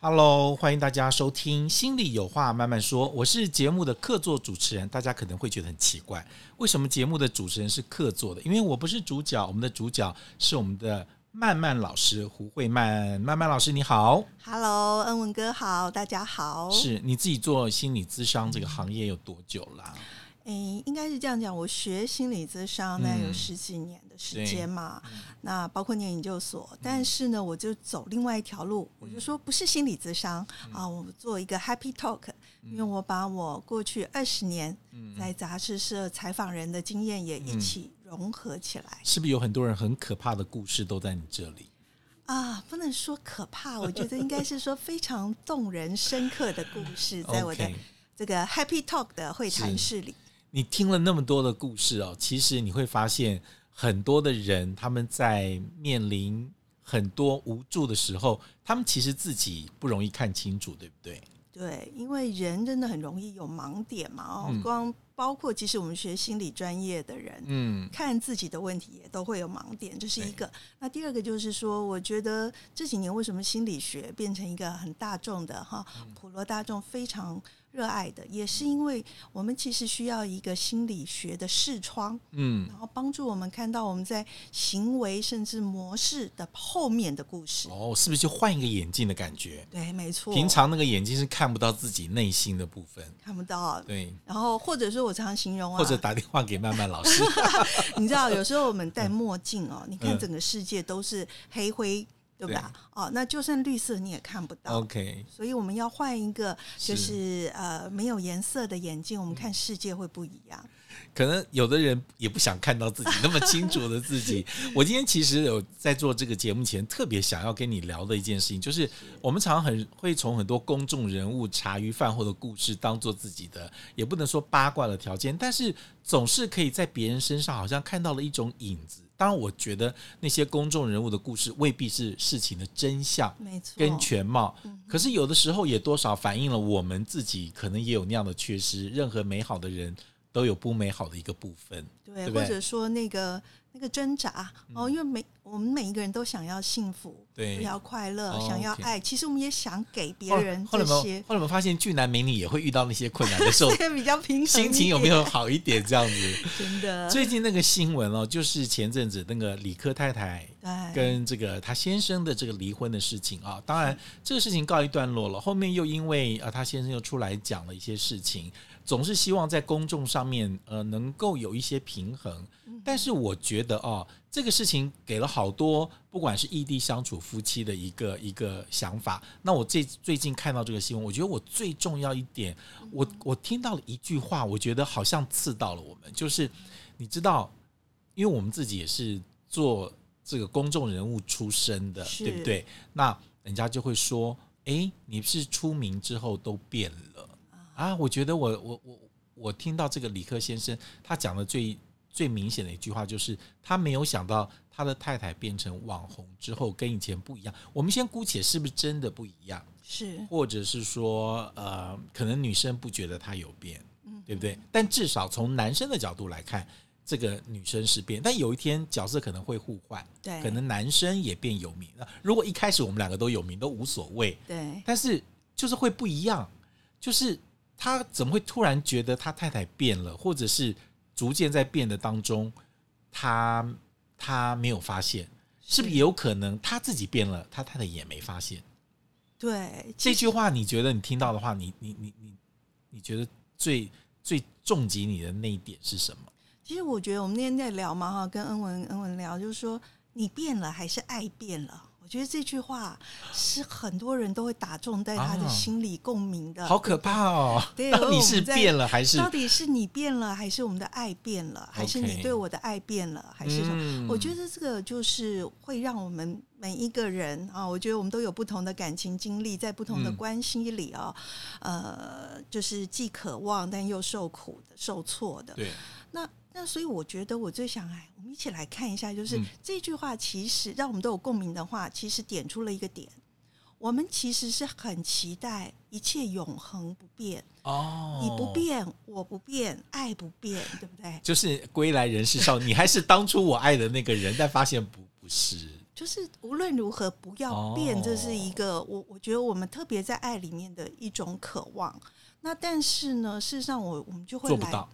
Hello，欢迎大家收听《心里有话慢慢说》，我是节目的客座主持人。大家可能会觉得很奇怪，为什么节目的主持人是客座的？因为我不是主角，我们的主角是我们的曼曼老师胡慧曼。曼曼老师你好，Hello，恩文哥好，大家好。是你自己做心理咨商这个行业有多久了？诶，应该是这样讲。我学心理咨商呢有十几年的时间嘛，那包括念研究所。但是呢，我就走另外一条路，我就说不是心理咨商啊，我做一个 Happy Talk，因为我把我过去二十年在杂志社采访人的经验也一起融合起来。是不是有很多人很可怕的故事都在你这里？啊，不能说可怕，我觉得应该是说非常动人、深刻的故事，在我的 这个 Happy Talk 的会谈室里。你听了那么多的故事哦，其实你会发现很多的人他们在面临很多无助的时候，他们其实自己不容易看清楚，对不对？对，因为人真的很容易有盲点嘛。哦，光包括其实我们学心理专业的人，嗯，看自己的问题也都会有盲点，这是一个。那第二个就是说，我觉得这几年为什么心理学变成一个很大众的哈，普罗大众非常。热爱的也是因为我们其实需要一个心理学的视窗，嗯，然后帮助我们看到我们在行为甚至模式的后面的故事。哦，是不是就换一个眼镜的感觉？对，没错。平常那个眼睛是看不到自己内心的部分，看不到。对。然后或者说我常常形容啊，或者打电话给曼曼老师，你知道有时候我们戴墨镜哦，你看整个世界都是黑灰。对吧对？哦，那就算绿色你也看不到。OK，所以我们要换一个，就是呃没有颜色的眼镜，我们看世界会不一样。可能有的人也不想看到自己那么清楚的自己。我今天其实有在做这个节目前，特别想要跟你聊的一件事情，就是我们常常很会从很多公众人物茶余饭后的故事当做自己的，也不能说八卦的条件，但是总是可以在别人身上好像看到了一种影子。当然，我觉得那些公众人物的故事未必是事情的真相，没错，跟全貌。可是有的时候也多少反映了我们自己可能也有那样的缺失。任何美好的人都有不美好的一个部分，对，或者说那个。那个挣扎哦，因为每我们每一个人都想要幸福，对，要快乐，想要爱。其实我们也想给别人这些。后来我们发现俊男美女也会遇到那些困难的时候，比较平衡，心情有没有好一点？这样子，真的。最近那个新闻哦，就是前阵子那个李科太太跟这个他先生的这个离婚的事情啊。当然，这个事情告一段落了，后面又因为啊，他先生又出来讲了一些事情，总是希望在公众上面呃能够有一些平衡。但是我觉得哦，这个事情给了好多不管是异地相处夫妻的一个一个想法。那我最最近看到这个新闻，我觉得我最重要一点，我我听到了一句话，我觉得好像刺到了我们，就是你知道，因为我们自己也是做这个公众人物出身的，对不对？那人家就会说，哎，你是出名之后都变了啊？我觉得我我我我听到这个李克先生他讲的最。最明显的一句话就是，他没有想到他的太太变成网红之后跟以前不一样。我们先姑且是不是真的不一样？是，或者是说，呃，可能女生不觉得他有变，对不对？但至少从男生的角度来看，这个女生是变。但有一天角色可能会互换，对，可能男生也变有名了。如果一开始我们两个都有名，都无所谓，对。但是就是会不一样，就是他怎么会突然觉得他太太变了，或者是？逐渐在变的当中，他他没有发现，是不是也有可能他自己变了，他太太也没发现？对这句话，你觉得你听到的话，你你你你你觉得最最重击你的那一点是什么？其实我觉得我们那天在聊嘛，哈，跟恩文恩文聊，就是说你变了还是爱变了？我觉得这句话是很多人都会打中在他的心理共鸣的，好可怕哦！对，到底是变了还是？到底是你变了，还是我们的爱变了，还是你对我的爱变了，还是什么？我觉得这个就是会让我们每一个人啊，我觉得我们都有不同的感情经历，在不同的关系里啊，呃，就是既渴望但又受苦的、受挫的。对，那。那所以我觉得我最想哎，我们一起来看一下，就是这句话其实让我们都有共鸣的话，其实点出了一个点。我们其实是很期待一切永恒不变哦，你不变，我不变，爱不变，对不对？就是归来人是少，你还是当初我爱的那个人，但发现不不是。就是无论如何不要变，这是一个我我觉得我们特别在爱里面的一种渴望。那但是呢，事实上我我们就会来。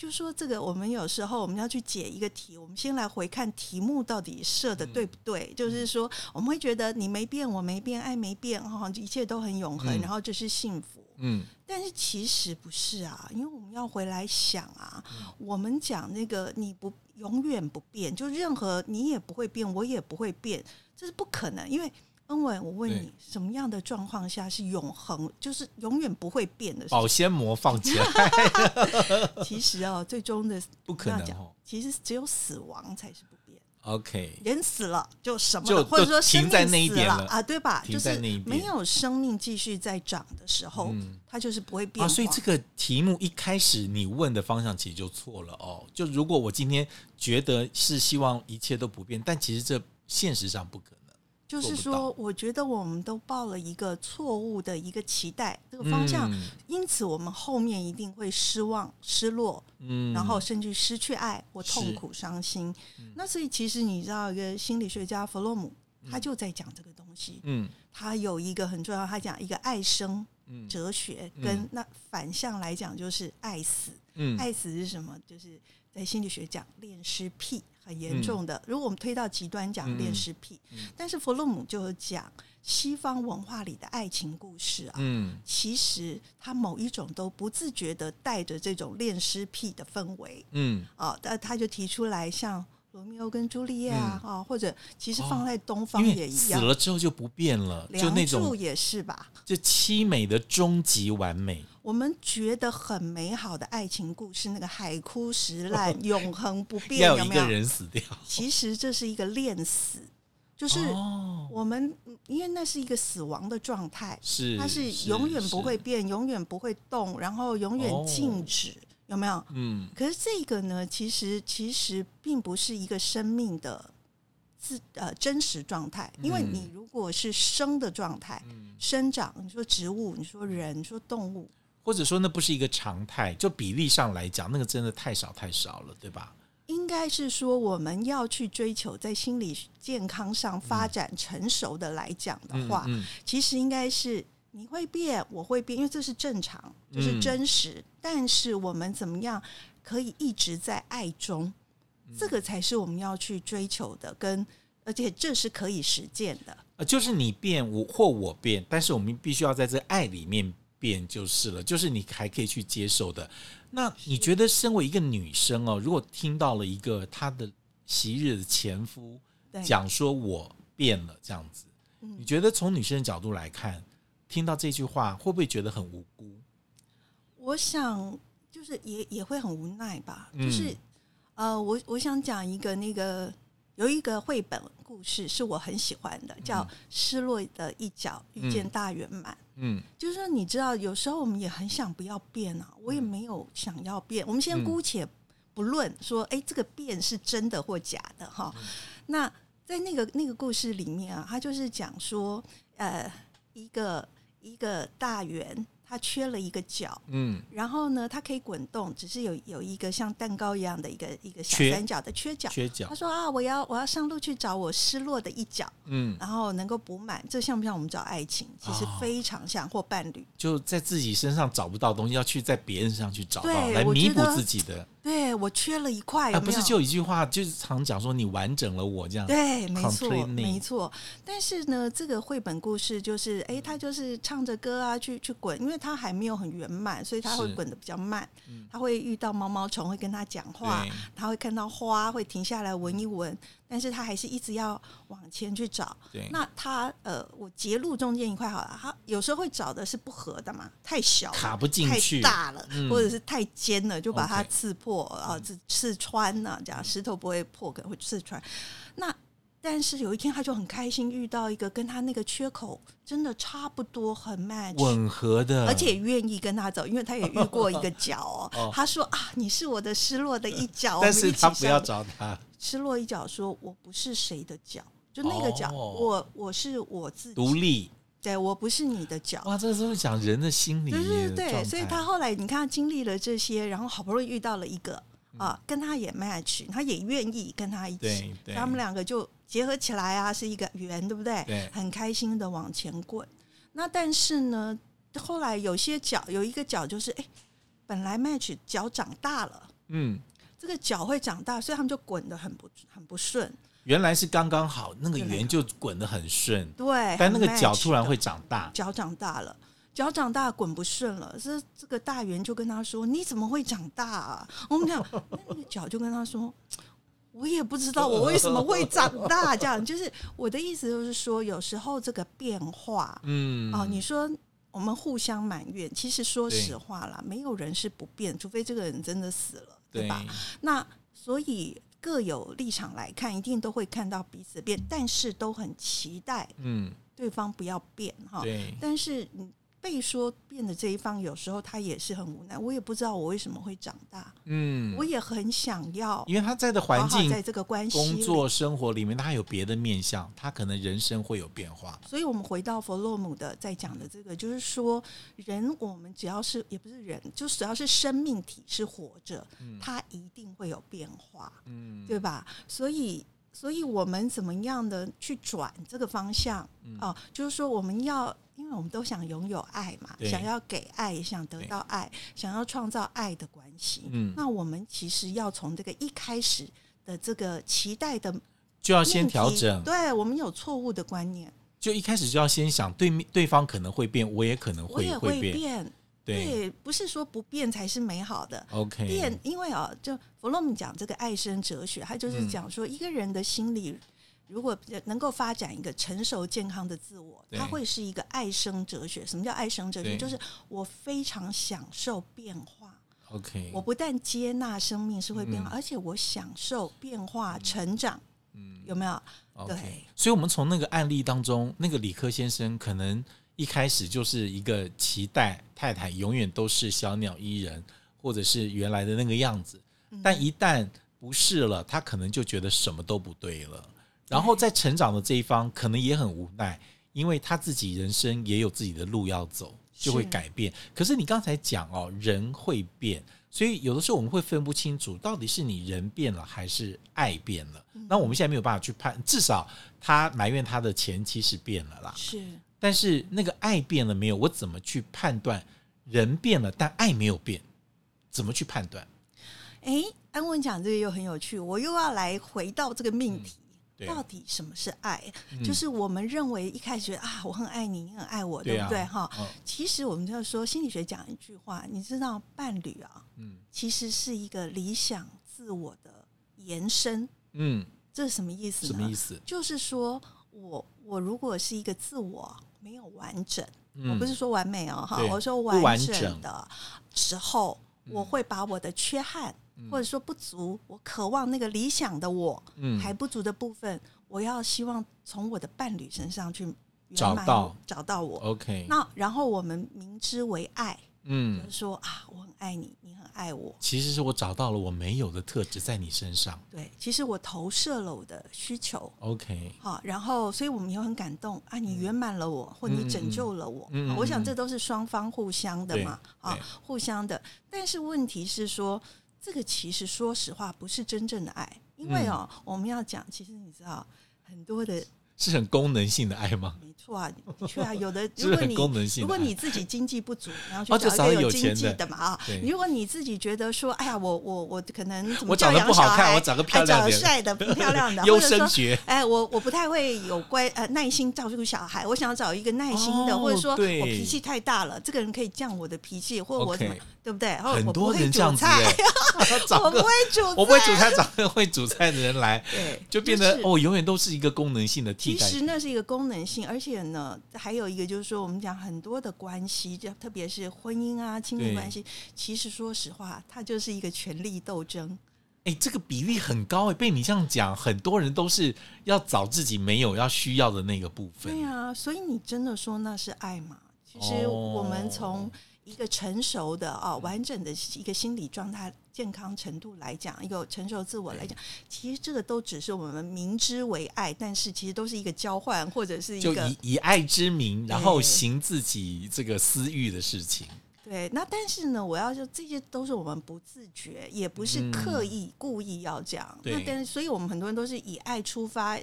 就说这个，我们有时候我们要去解一个题，我们先来回看题目到底设的对不对。就是说，我们会觉得你没变，我没变，爱没变，哈，一切都很永恒，然后这是幸福。嗯，但是其实不是啊，因为我们要回来想啊，我们讲那个你不永远不变，就任何你也不会变，我也不会变，这是不可能，因为。恩文，我问你，什么样的状况下是永恒，就是永远不会变的？保鲜膜放起来。其实哦，最终的不可能其实只有死亡才是不变。OK，人死了就什么，或者说停在那一点了啊，对吧？就是没有生命继续在长的时候，它就是不会变。所以这个题目一开始你问的方向其实就错了哦。就如果我今天觉得是希望一切都不变，但其实这现实上不可。就是说，我觉得我们都抱了一个错误的一个期待，这个方向，因此我们后面一定会失望、失落，嗯，然后甚至失去爱或痛苦、伤心。那所以，其实你知道，一个心理学家弗洛姆，他就在讲这个东西。嗯，他有一个很重要，他讲一个爱生哲学，跟那反向来讲就是爱死。嗯，爱死是什么？就是在心理学讲恋尸癖。很严重的，如果我们推到极端讲恋尸癖，但是弗洛姆就讲西方文化里的爱情故事啊，嗯，其实他某一种都不自觉的带着这种恋尸癖的氛围，嗯，啊，但他就提出来像。罗密欧跟朱丽叶啊，啊，或者其实放在东方也一样，死了之后就不变了，就那种也是吧？就凄美的终极完美，我们觉得很美好的爱情故事，那个海枯石烂、永恒不变，要有一个人死掉。其实这是一个恋死，就是我们因为那是一个死亡的状态，是它是永远不会变，永远不会动，然后永远静止。有没有？嗯，可是这个呢，其实其实并不是一个生命的自呃真实状态，因为你如果是生的状态，生长，你说植物，你说人，你说动物，或者说那不是一个常态，就比例上来讲，那个真的太少太少了，对吧？应该是说我们要去追求在心理健康上发展成熟的来讲的话，其实应该是。你会变，我会变，因为这是正常，就是真实。但是我们怎么样可以一直在爱中？这个才是我们要去追求的，跟而且这是可以实践的。呃，就是你变，我或我变，但是我们必须要在这爱里面变，就是了。就是你还可以去接受的。那你觉得，身为一个女生哦，如果听到了一个她的昔日的前夫讲说我变了这样子，你觉得从女生的角度来看？听到这句话，会不会觉得很无辜？我想，就是也也会很无奈吧。就是，呃，我我想讲一个那个有一个绘本故事是我很喜欢的，叫《失落的一角遇见大圆满》。嗯，就是说，你知道，有时候我们也很想不要变啊，我也没有想要变。我们先姑且不论说，哎，这个变是真的或假的哈。那在那个那个故事里面啊，他就是讲说，呃，一个。一个大圆，它缺了一个角，嗯，然后呢，它可以滚动，只是有有一个像蛋糕一样的一个一个小三角的缺角。缺角。他说啊，我要我要上路去找我失落的一角，嗯，然后能够补满。这像不像我们找爱情？其实非常像，或伴侣。就在自己身上找不到东西，要去在别人身上去找到，来弥补自己的。对我缺了一块，啊不是就一句话，就是常讲说你完整了我这样。对，没错，没错。但是呢，这个绘本故事就是，哎，他就是唱着歌啊，去去滚，因为他还没有很圆满，所以他会滚的比较慢。他会遇到毛毛虫，会跟他讲话，他会看到花，会停下来闻一闻。但是他还是一直要往前去找。对，那他呃，我截路中间一块好了，他有时候会找的是不合的嘛，太小卡不进去，太大了，或者是太尖了，就把它刺破啊，刺刺穿了，这样石头不会破，可能会刺穿。那但是有一天他就很开心遇到一个跟他那个缺口真的差不多很 match 吻合的，而且愿意跟他走，因为他也遇过一个角哦。他说啊，你是我的失落的一角，但是他不要找他。失落一角，说我不是谁的脚，就那个脚，我我是我自己独立，对我不是你的脚。哇，这是不是讲人的心理，对对对，所以他后来你看，他经历了这些，然后好不容易遇到了一个啊，跟他也 match，他也愿意跟他一起，他们两个就结合起来啊，是一个圆，对不对？对，很开心的往前滚。那但是呢，后来有些脚有一个脚就是，哎，本来 match 脚长大了，嗯，这个脚会长大，所以他们就滚得很不很不顺。原来是刚刚好，那个圆就滚得很顺，对，但那个脚突然会长大，脚长大了。脚长大滚不顺了，这这个大圆就跟他说：“你怎么会长大啊？” 我们讲那个脚就跟他说：“我也不知道我为什么会长大。”这样 就是我的意思，就是说有时候这个变化，嗯，哦，你说我们互相埋怨，其实说实话啦，没有人是不变，除非这个人真的死了，对吧？那所以各有立场来看，一定都会看到彼此变，但是都很期待，嗯，对方不要变哈。对，但是你。被说变的这一方，有时候他也是很无奈。我也不知道我为什么会长大。嗯，我也很想要，因为他在的环境，在这个关系、工作、生活里面，他有别的面相，他可能人生会有变化。所以，我们回到弗洛姆的在讲的这个，就是说，人我们只要是也不是人，就只要是生命体是活着，他一定会有变化，嗯，对吧？所以，所以我们怎么样的去转这个方向哦？就是说，我们要。因为我们都想拥有爱嘛，想要给爱，也想得到爱，想要创造爱的关系。嗯，那我们其实要从这个一开始的这个期待的，就要先调整。对我们有错误的观念，就一开始就要先想对面对方可能会变，我也可能会会变。对，不是说不变才是美好的。OK，变，因为啊，就弗洛姆讲这个爱生哲学，他就是讲说一个人的心理。如果能够发展一个成熟健康的自我，它会是一个爱生哲学。什么叫爱生哲学？就是我非常享受变化。OK，我不但接纳生命是会变化，而且我享受变化成长。嗯，有没有？对。所以，我们从那个案例当中，那个理科先生可能一开始就是一个期待太太永远都是小鸟依人，或者是原来的那个样子。但一旦不是了，他可能就觉得什么都不对了。然后在成长的这一方可能也很无奈，因为他自己人生也有自己的路要走，就会改变。可是你刚才讲哦，人会变，所以有的时候我们会分不清楚，到底是你人变了还是爱变了。那我们现在没有办法去判，至少他埋怨他的前妻是变了啦。是，但是那个爱变了没有？我怎么去判断人变了，但爱没有变？怎么去判断？哎，安文讲这个又很有趣，我又要来回到这个命题。到底什么是爱？就是我们认为一开始觉得啊，我很爱你，你很爱我，对不对？哈，其实我们就说心理学讲一句话，你知道伴侣啊，嗯，其实是一个理想自我的延伸。嗯，这是什么意思？什么意思？就是说我我如果是一个自我没有完整，我不是说完美哦，哈，我说完整的时候，我会把我的缺憾。或者说不足，我渴望那个理想的我还不足的部分，我要希望从我的伴侣身上去找到找到我。OK，那然后我们明知为爱，嗯，就是说啊，我很爱你，你很爱我。其实是我找到了我没有的特质在你身上。对，其实我投射了我的需求。OK，好，然后所以我们也很感动啊，你圆满了我，或你拯救了我。嗯，我想这都是双方互相的嘛，啊，互相的。但是问题是说。这个其实说实话不是真正的爱，因为哦，我们要讲，其实你知道很多的。是很功能性的爱吗？没错啊，的确啊，有的。如果你如果你自己经济不足，然后去找一个有经济的嘛啊。如果你自己觉得说，哎呀，我我我可能我长得不好看，我找个漂亮的、帅的、不漂亮的，优生学。哎，我我不太会有乖呃耐心照顾小孩，我想要找一个耐心的，或者说我脾气太大了，这个人可以降我的脾气，或者我怎么对不对？然后很多人这样子，我不会煮，我不会煮菜，找个会煮菜的人来，对，就变得哦，永远都是一个功能性的替代。其实那是一个。功能性，而且呢，还有一个就是说，我们讲很多的关系，就特别是婚姻啊、亲密关系，其实说实话，它就是一个权力斗争。哎，这个比例很高哎，被你这样讲，很多人都是要找自己没有要需要的那个部分。对啊，所以你真的说那是爱吗？其实我们从。一个成熟的啊，完整的一个心理状态、健康程度来讲，一个成熟自我来讲，其实这个都只是我们明知为爱，但是其实都是一个交换，或者是一个以以爱之名，然后行自己这个私欲的事情。对，那但是呢，我要说这些都是我们不自觉，也不是刻意故意要这样。那但是，所以我们很多人都是以爱出发，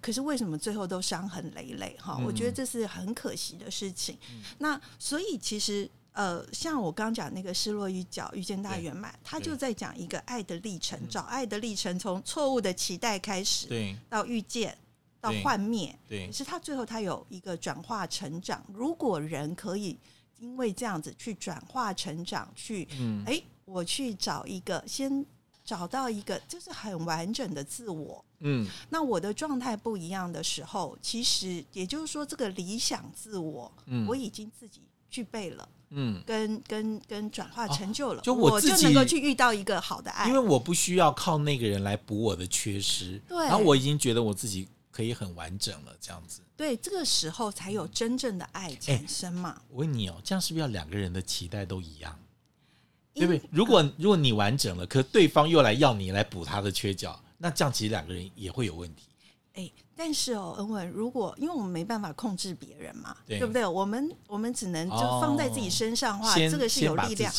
可是为什么最后都伤痕累累？哈，我觉得这是很可惜的事情。那所以其实。呃，像我刚讲那个失落与角遇见大圆满，他就在讲一个爱的历程，找爱的历程，从错误的期待开始，对，到遇见，到幻灭，对，是他最后他有一个转化成长。如果人可以因为这样子去转化成长，去，哎，我去找一个，先找到一个就是很完整的自我，嗯，那我的状态不一样的时候，其实也就是说，这个理想自我，嗯，我已经自己具备了。嗯，跟跟跟转化成就了，就我就能够去遇到一个好的爱，因为我不需要靠那个人来补我的缺失，对，然后我已经觉得我自己可以很完整了，这样子，对，这个时候才有真正的爱产生嘛。我问你哦，这样是不是要两个人的期待都一样？对不对？如果如果你完整了，可对方又来要你来补他的缺角，那这样其实两个人也会有问题。哎，但是哦，恩文，如果因为我们没办法控制别人嘛，对不对？我们我们只能就放在自己身上的话，这个是有力量。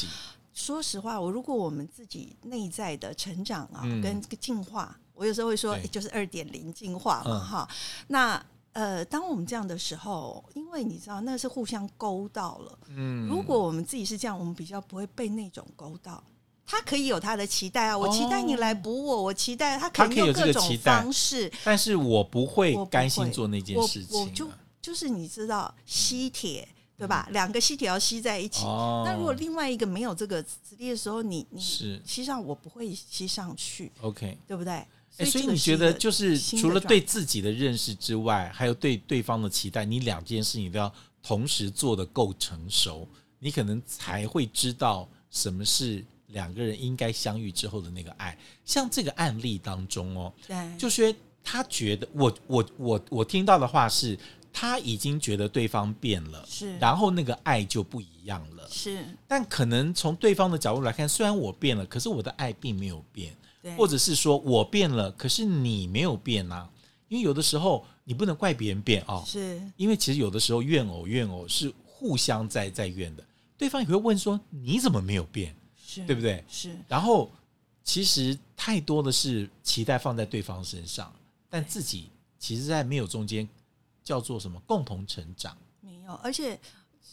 说实话，我如果我们自己内在的成长啊，跟进化，我有时候会说，就是二点零进化嘛，哈。那呃，当我们这样的时候，因为你知道，那是互相勾到了。嗯，如果我们自己是这样，我们比较不会被那种勾到。他可以有他的期待啊，我期待你来补我，我期待他可以用各种方式，但是我不会甘心做那件事情。我就就是你知道吸铁对吧？两个吸铁要吸在一起，那如果另外一个没有这个磁力的时候，你你是。吸上我不会吸上去，OK。对不对？哎，所以你觉得就是除了对自己的认识之外，还有对对方的期待，你两件事情都要同时做的够成熟，你可能才会知道什么是。两个人应该相遇之后的那个爱，像这个案例当中哦，对，就是他觉得我我我我听到的话是，他已经觉得对方变了，是，然后那个爱就不一样了，是。但可能从对方的角度来看，虽然我变了，可是我的爱并没有变，或者是说我变了，可是你没有变啊。因为有的时候你不能怪别人变哦，是。因为其实有的时候怨偶怨偶是互相在在怨的，对方也会问说你怎么没有变？对不对？是。然后，其实太多的是期待放在对方身上，但自己其实，在没有中间叫做什么共同成长？没有，而且。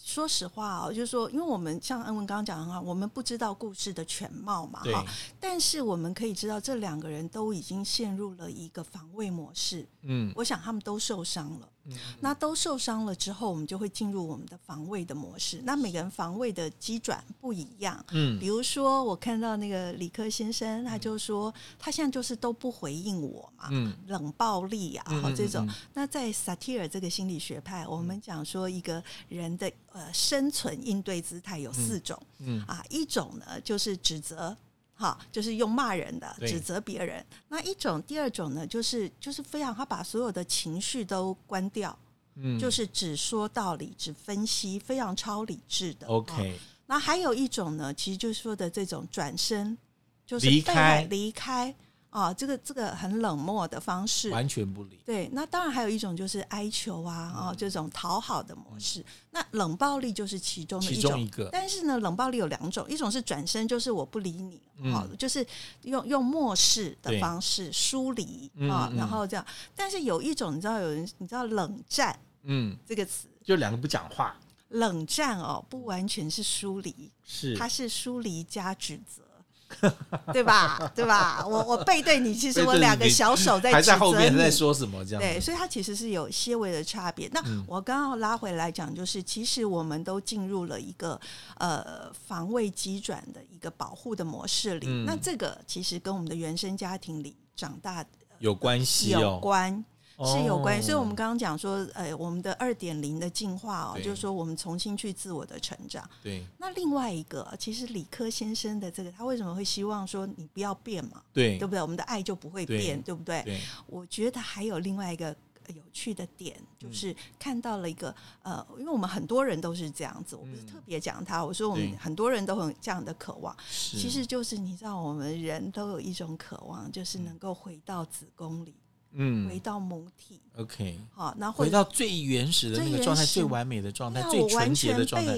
说实话哦，就是说，因为我们像安文刚刚讲很好，我们不知道故事的全貌嘛，哈。但是我们可以知道，这两个人都已经陷入了一个防卫模式。嗯，我想他们都受伤了。嗯，那都受伤了之后，我们就会进入我们的防卫的模式。那每个人防卫的机转不一样。嗯，比如说我看到那个理科先生，他就说他现在就是都不回应我嘛，嗯，冷暴力啊，这种。那在萨提尔这个心理学派，我们讲说一个人的。呃，生存应对姿态有四种，嗯啊，一种呢就是指责，哈，就是用骂人的指责别人；那一种，第二种呢，就是就是非常他把所有的情绪都关掉，嗯，就是只说道理，只分析，非常超理智的。OK，那还有一种呢，其实就是说的这种转身，就是离开离开。啊，这个这个很冷漠的方式，完全不理。对，那当然还有一种就是哀求啊，啊，这种讨好的模式。那冷暴力就是其中的一种。一个。但是呢，冷暴力有两种，一种是转身，就是我不理你，好，就是用用漠视的方式疏离啊，然后这样。但是有一种，你知道有人，你知道冷战，嗯，这个词就两个不讲话。冷战哦，不完全是疏离，是它是疏离加指责。对吧？对吧？我我背对你，其实我两个小手在还在后面在说什么？这样对，所以它其实是有些微的差别。那我刚刚拉回来讲，就是其实我们都进入了一个呃防卫机转的一个保护的模式里。那这个其实跟我们的原生家庭里长大有关系，有关。是有关系，所以我们刚刚讲说，呃，我们的二点零的进化哦，就是说我们重新去自我的成长。对。那另外一个，其实理科先生的这个，他为什么会希望说你不要变嘛？对，对不对？我们的爱就不会变，对不对？对。我觉得还有另外一个有趣的点，就是看到了一个呃，因为我们很多人都是这样子，我不是特别讲他，我说我们很多人都很这样的渴望，其实就是你知道，我们人都有一种渴望，就是能够回到子宫里。嗯，回到母体，OK，好，那回到最原始的那个状态，最完美的状态，最纯洁的状态。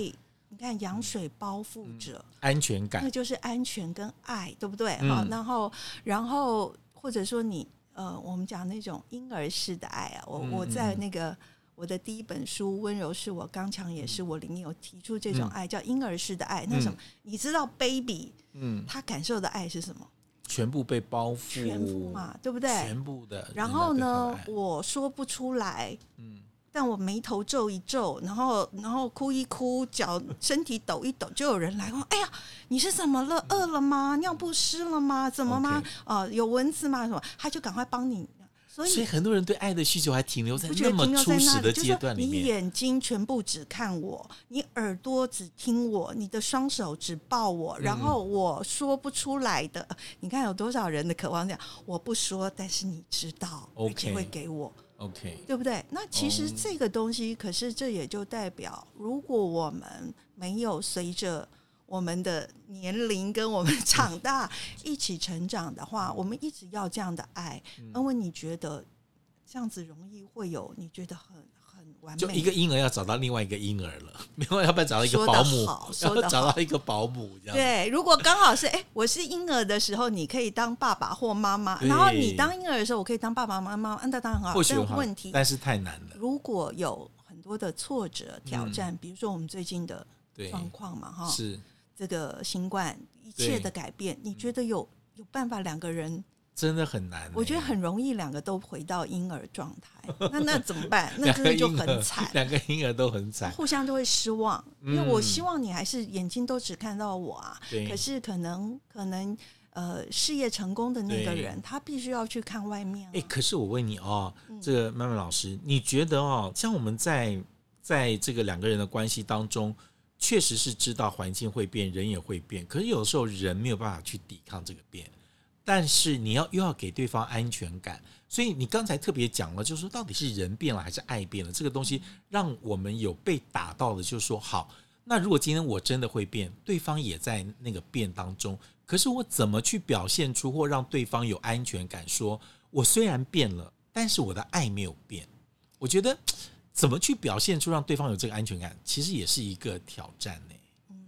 你看羊水包覆着安全感，那就是安全跟爱，对不对？好，然后然后或者说你呃，我们讲那种婴儿式的爱啊，我我在那个我的第一本书《温柔是我刚强也是我》里面有提出这种爱，叫婴儿式的爱。那什么？你知道 baby，嗯，他感受的爱是什么？全部被包覆，全部嘛，对不对？全部的。然后呢，我说不出来，嗯，但我眉头皱一皱，然后然后哭一哭，脚身体抖一抖，就有人来问：“哎呀，你是怎么了？饿了吗？尿不湿了吗？怎么吗？啊，有蚊子吗？什么？”他就赶快帮你。所以很多人对爱的需求还停留在那么初始的阶段里面。你眼睛全部只看我，你耳朵只听我，你的双手只抱我，然后我说不出来的。你看有多少人的渴望这样？我不说，但是你知道，而且会给我。OK，对不对？那其实这个东西，可是这也就代表，如果我们没有随着。我们的年龄跟我们长大一起成长的话，我们一直要这样的爱。因为你觉得这样子容易会有你觉得很很完美，就一个婴儿要找到另外一个婴儿了，另外要不要找到一个保姆？要找到一个保姆，这样对。如果刚好是哎，我是婴儿的时候，你可以当爸爸或妈妈；然后你当婴儿的时候，我可以当爸爸妈妈。那当然很好，但问题但是太难了。如果有很多的挫折挑战，比如说我们最近的状况嘛，哈是。这个新冠一切的改变，你觉得有有办法两个人真的很难？我觉得很容易，两个都回到婴儿状态。那那怎么办？那真的就很惨，两个婴儿都很惨，互相都会失望。因为我希望你还是眼睛都只看到我啊，可是可能可能呃事业成功的那个人，他必须要去看外面。哎，可是我问你哦，这个曼曼老师，你觉得哦，像我们在在这个两个人的关系当中。确实是知道环境会变，人也会变。可是有时候人没有办法去抵抗这个变，但是你要又要给对方安全感。所以你刚才特别讲了，就是说到底是人变了还是爱变了？这个东西让我们有被打到的，就是说好。那如果今天我真的会变，对方也在那个变当中，可是我怎么去表现出或让对方有安全感？说我虽然变了，但是我的爱没有变。我觉得。怎么去表现出让对方有这个安全感，其实也是一个挑战呢。嗯，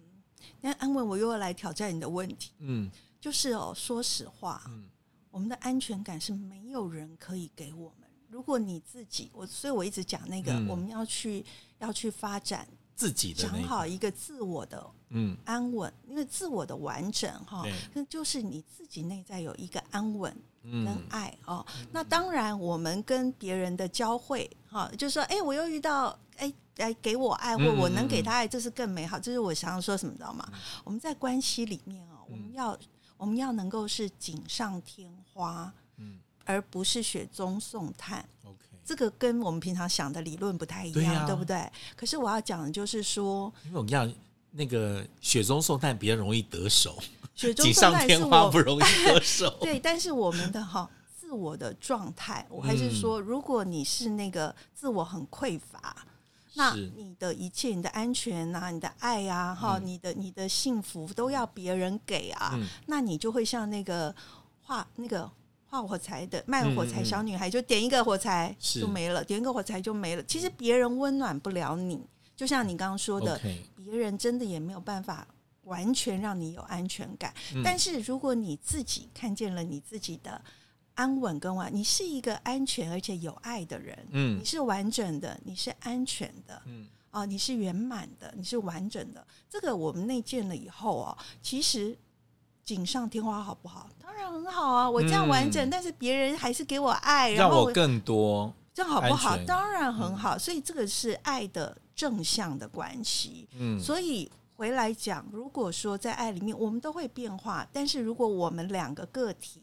那安文，我又要来挑战你的问题。嗯，就是哦，说实话，嗯，我们的安全感是没有人可以给我们。如果你自己，我，所以我一直讲那个，我们要去要去发展自己的，讲好一个自我的嗯安稳，因为自我的完整哈，那就是你自己内在有一个安稳。跟爱哦，那当然，我们跟别人的交汇哈，就是说，哎，我又遇到，哎，来给我爱，或我能给他爱，这是更美好。这是我想要说什么，知道吗？我们在关系里面哦，我们要我们要能够是锦上添花，嗯，而不是雪中送炭。OK，这个跟我们平常想的理论不太一样，对不对？可是我要讲的就是说，因为我们要那个雪中送炭比较容易得手。锦上添花不容易得手，对，但是我们的哈自我的状态，我还是说，如果你是那个自我很匮乏，那你的一切，你的安全啊，你的爱呀，哈，你的你的幸福都要别人给啊，那你就会像那个画那个画火柴的卖火柴小女孩，就点一个火柴就没了，点一个火柴就没了。其实别人温暖不了你，就像你刚刚说的，别人真的也没有办法。完全让你有安全感，但是如果你自己看见了你自己的安稳跟完，你是一个安全而且有爱的人，嗯，你是完整的，你是安全的，嗯，啊，你是圆满的，你是完整的。这个我们内建了以后哦，其实锦上添花好不好？当然很好啊，我这样完整，但是别人还是给我爱，让我更多，这样好不好？当然很好，所以这个是爱的正向的关系，嗯，所以。回来讲，如果说在爱里面，我们都会变化，但是如果我们两个个体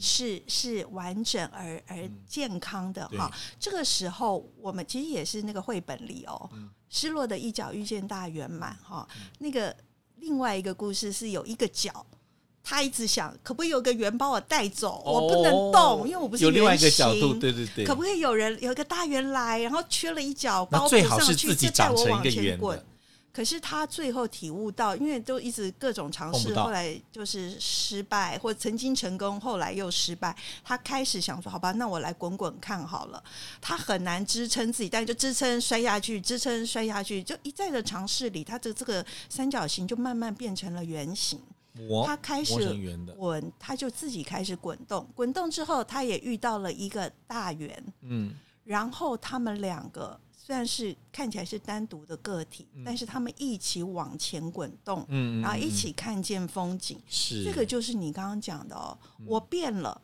是是完整而而健康的哈，这个时候我们其实也是那个绘本里哦，失落的一角遇见大圆满哈，那个另外一个故事是有一个角，他一直想可不可以有个圆把我带走，我不能动，因为我不是圆形，对对对，可不可以有人有一个大圆来，然后缺了一角，包最好是自己长成一个圆的。可是他最后体悟到，因为都一直各种尝试，后来就是失败，或曾经成功，后来又失败。他开始想说：“好吧，那我来滚滚看好了。”他很难支撑自己，但就支撑摔下去，支撑摔下去，就一再的尝试里，他的这个三角形就慢慢变成了圆形。他开始滚，他就自己开始滚动。滚动之后，他也遇到了一个大圆。嗯，然后他们两个。虽然是看起来是单独的个体，但是他们一起往前滚动，嗯，然后一起看见风景，是这个就是你刚刚讲的哦。我变了，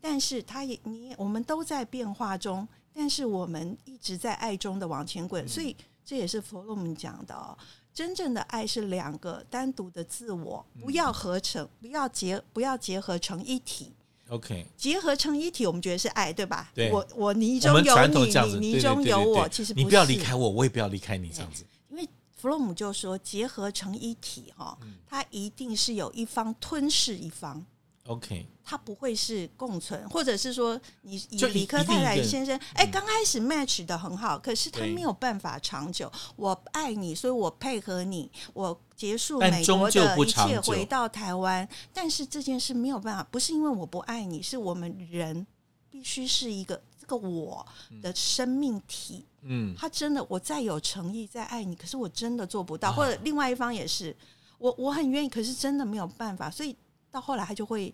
但是他也你我们都在变化中，但是我们一直在爱中的往前滚，所以这也是弗洛姆讲的哦。真正的爱是两个单独的自我，不要合成，不要结，不要结合成一体。OK，结合成一体，我们觉得是爱，对吧？对，我我泥中有你，你泥中有我，其实你不要离开我，我也不要离开你，这样子。因为弗洛姆就说，结合成一体，哈，它一定是有一方吞噬一方。OK，他不会是共存，或者是说，你以理科太太先生，哎，刚开始 match 的很好，可是他没有办法长久。我爱你，所以我配合你，我结束美国的一切，回到台湾。但是这件事没有办法，不是因为我不爱你，是我们人必须是一个这个我的生命体。嗯，他真的，我再有诚意再爱你，可是我真的做不到。或者另外一方也是，我我很愿意，可是真的没有办法，所以。到后来，他就会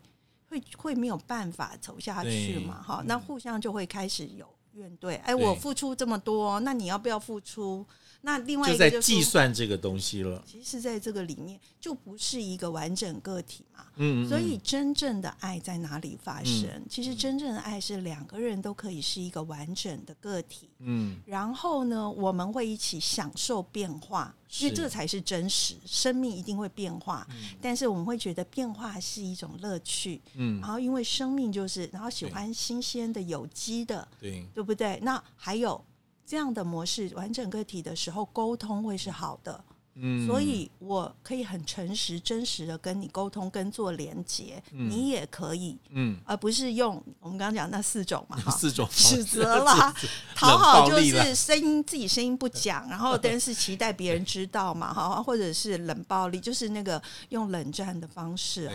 会会没有办法走下去嘛？哈，那互相就会开始有怨怼。哎，我付出这么多，那你要不要付出？那另外一个就在计算这个东西了。其实，在这个里面，就不是一个完整个体嘛。嗯，所以真正的爱在哪里发生？其实，真正的爱是两个人都可以是一个完整的个体。嗯，然后呢，我们会一起享受变化，因为这才是真实。生命一定会变化，但是我们会觉得变化是一种乐趣。嗯，然后因为生命就是，然后喜欢新鲜的、有机的，对，对不对？那还有。这样的模式，完整个体的时候，沟通会是好的。嗯，所以我可以很诚实、真实的跟你沟通，跟做连接。你也可以，嗯，而不是用我们刚刚讲那四种嘛，四种指责啦，讨好就是声音自己声音不讲，然后但是期待别人知道嘛，哈，或者是冷暴力，就是那个用冷战的方式啊。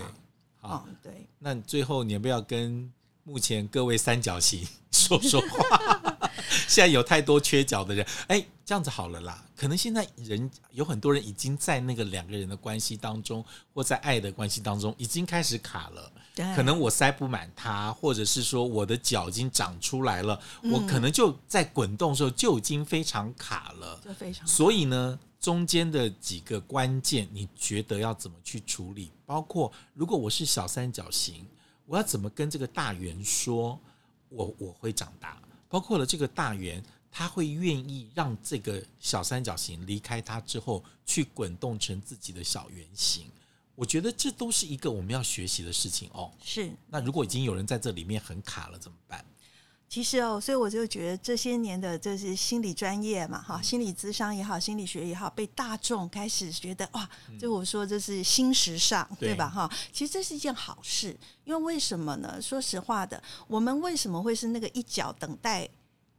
好，对。那最后你要不要跟目前各位三角形 说说话？现在有太多缺角的人，哎，这样子好了啦。可能现在人有很多人已经在那个两个人的关系当中，或在爱的关系当中，已经开始卡了。可能我塞不满他，或者是说我的脚已经长出来了，我可能就在滚动的时候就已经非常卡了。就非常。所以呢，中间的几个关键，你觉得要怎么去处理？包括如果我是小三角形，我要怎么跟这个大圆说，我我会长大。包括了这个大圆，他会愿意让这个小三角形离开它之后，去滚动成自己的小圆形。我觉得这都是一个我们要学习的事情哦。是。那如果已经有人在这里面很卡了，怎么办？其实哦，所以我就觉得这些年的这些心理专业嘛，哈，心理咨商也好，心理学也好，被大众开始觉得哇，就我说这是新时尚，对吧？哈，其实这是一件好事，因为为什么呢？说实话的，我们为什么会是那个一脚等待？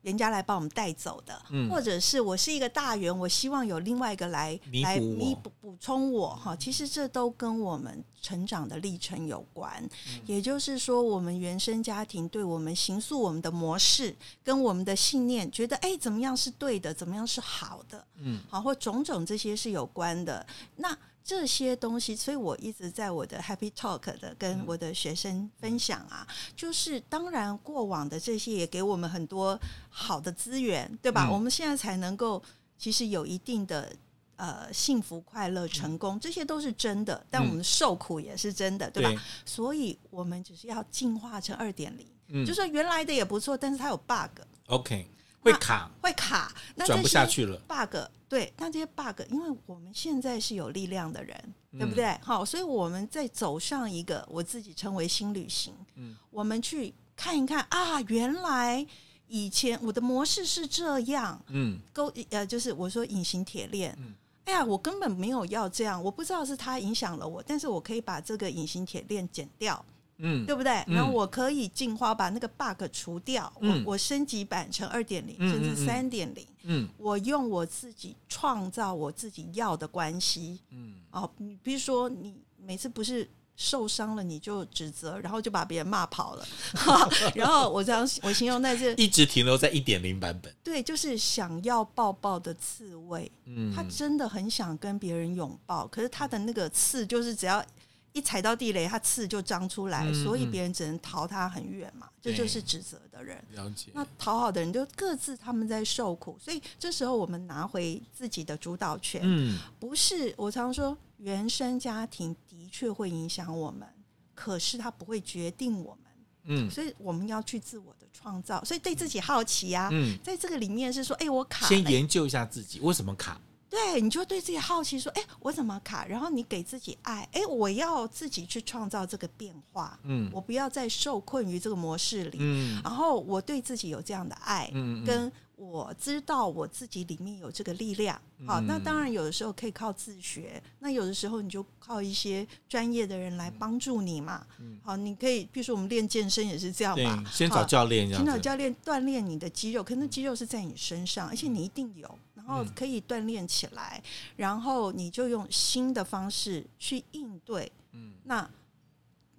人家来把我们带走的，或者是我是一个大员，我希望有另外一个来来弥补补充我哈。其实这都跟我们成长的历程有关，也就是说，我们原生家庭对我们形塑我们的模式，跟我们的信念，觉得哎怎么样是对的，怎么样是好的，嗯，好或种种这些是有关的。那这些东西，所以我一直在我的 Happy Talk 的跟我的学生分享啊，就是当然过往的这些也给我们很多好的资源，对吧？我们现在才能够其实有一定的呃幸福、快乐、成功，这些都是真的，但我们受苦也是真的，对吧？所以我们只是要进化成二点零，就说原来的也不错，但是它有 bug。OK。会卡，会卡，转不下去了。bug 对，那这些 bug，因为我们现在是有力量的人，对不对？好，所以我们在走上一个我自己称为新旅行。嗯，我们去看一看啊，原来以前我的模式是这样。嗯，勾呃，就是我说隐形铁链。嗯，哎呀，我根本没有要这样，我不知道是它影响了我，但是我可以把这个隐形铁链剪掉。嗯，对不对？然后我可以进化，把那个 bug 除掉，我我升级版成二点零，甚至三点零。嗯，我用我自己创造我自己要的关系。嗯，哦，你比如说，你每次不是受伤了，你就指责，然后就把别人骂跑了。然后我这样我形容那是一直停留在一点零版本。对，就是想要抱抱的刺猬。嗯，他真的很想跟别人拥抱，可是他的那个刺就是只要。一踩到地雷，它刺就张出来，所以别人只能逃他很远嘛。这就是指责的人。了解。那讨好的人就各自他们在受苦，所以这时候我们拿回自己的主导权。嗯，不是我常说，原生家庭的确会影响我们，可是它不会决定我们。嗯，所以我们要去自我的创造，所以对自己好奇啊。嗯，在这个里面是说，哎，我卡。先研究一下自己为什么卡。对，你就对自己好奇，说：“哎，我怎么卡？”然后你给自己爱，哎，我要自己去创造这个变化。嗯，我不要再受困于这个模式里。嗯，然后我对自己有这样的爱，嗯，跟我知道我自己里面有这个力量。好，那当然有的时候可以靠自学，那有的时候你就靠一些专业的人来帮助你嘛。嗯，好，你可以，比如说我们练健身也是这样吧，先找教练，先找教练锻炼你的肌肉，可那肌肉是在你身上，而且你一定有。然后可以锻炼起来，然后你就用新的方式去应对，嗯，那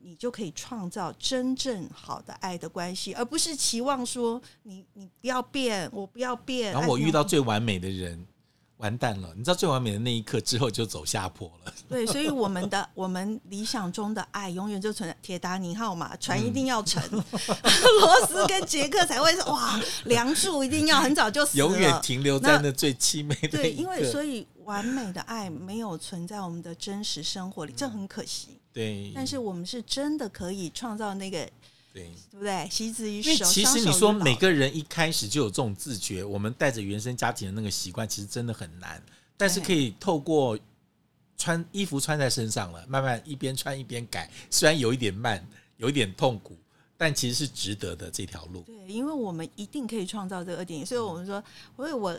你就可以创造真正好的爱的关系，而不是期望说你你不要变，我不要变，然后我遇到最完美的人。完蛋了！你知道最完美的那一刻之后就走下坡了。对，所以我们的 我们理想中的爱永远就存铁达尼号嘛，船一定要沉，罗斯跟杰克才会哇，梁祝一定要很早就死，永远停留在那最凄美的。对，因为所以完美的爱没有存在我们的真实生活里，这很可惜。对，但是我们是真的可以创造那个。对，对不对？习之于手。其实你说每个人一开始就有这种自觉，我们带着原生家庭的那个习惯，其实真的很难。但是可以透过穿衣服穿在身上了，慢慢一边穿一边改，虽然有一点慢，有一点痛苦，但其实是值得的这条路。对，因为我们一定可以创造这个点，所以我们说，所以我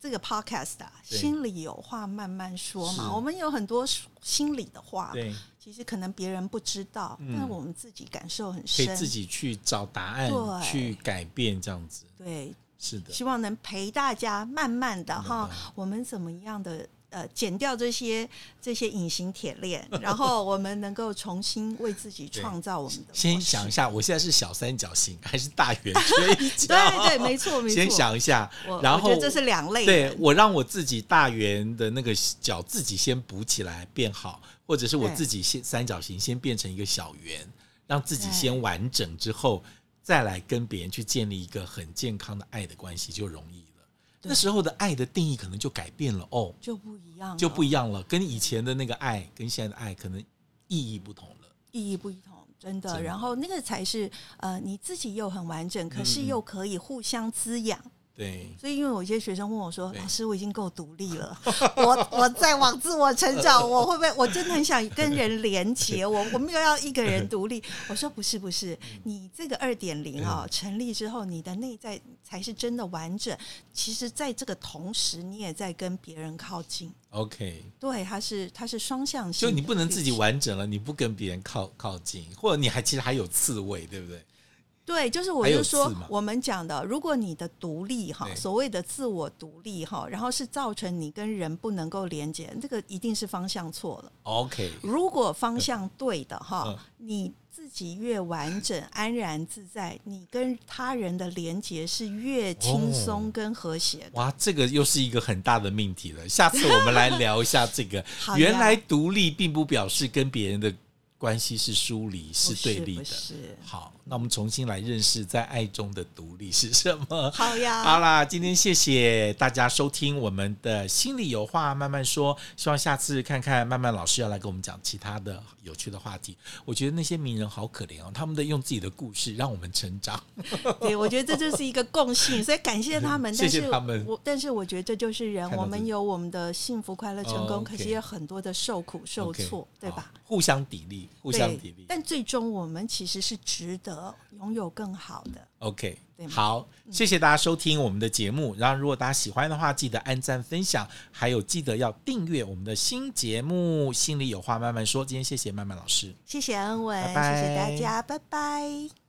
这个 podcast 啊，心里有话慢慢说嘛。我们有很多心里的话。对。其实可能别人不知道，但我们自己感受很深，可以自己去找答案，去改变这样子。对，是的，希望能陪大家慢慢的哈，我们怎么样的。呃，剪掉这些这些隐形铁链，然后我们能够重新为自己创造我们的。先想一下，我现在是小三角形还是大圆锥？对对，没错没错。先想一下，然后这是两类。对我让我自己大圆的那个角自己先补起来变好，或者是我自己先三角形先变成一个小圆，让自己先完整之后，再来跟别人去建立一个很健康的爱的关系，就容易。那时候的爱的定义可能就改变了哦，就不一样，就不一样了，跟以前的那个爱跟现在的爱可能意义不同了，意义不同，真的。然后那个才是呃，你自己又很完整，可是又可以互相滋养。对，所以因为有些学生问我说：“老师，我已经够独立了，我 我在往自我成长，我会不会？我真的很想跟人连接，我我没有要一个人独立。”我说：“不是，不是，你这个二点零啊成立之后，你的内在才是真的完整。其实，在这个同时，你也在跟别人靠近。OK，对，它是它是双向性，就你不能自己完整了，你不跟别人靠靠近，或者你还其实还有刺猬，对不对？”对，就是我就说，我们讲的，如果你的独立哈，所谓的自我独立哈，然后是造成你跟人不能够连接，这个一定是方向错了。OK，如果方向对的哈，你自己越完整、安然自在，你跟他人的连接是越轻松跟和谐。哇，这个又是一个很大的命题了。下次我们来聊一下这个。原来独立并不表示跟别人的。关系是疏离，是对立的。好，那我们重新来认识在爱中的独立是什么。好呀，好啦，今天谢谢大家收听我们的心里有话慢慢说。希望下次看看慢慢老师要来跟我们讲其他的有趣的话题。我觉得那些名人好可怜哦，他们的用自己的故事让我们成长。对，我觉得这就是一个共性，所以感谢他们。谢谢他们。我但是我觉得这就是人，我们有我们的幸福、快乐、成功，可是也有很多的受苦、受挫，对吧？互相砥砺。互相砥砺，但最终我们其实是值得择拥有更好的。OK，好，谢谢大家收听我们的节目。然后，如果大家喜欢的话，记得按赞、分享，还有记得要订阅我们的新节目《心里有话慢慢说》。今天谢谢曼曼老师，谢谢恩文，谢谢大家，拜拜。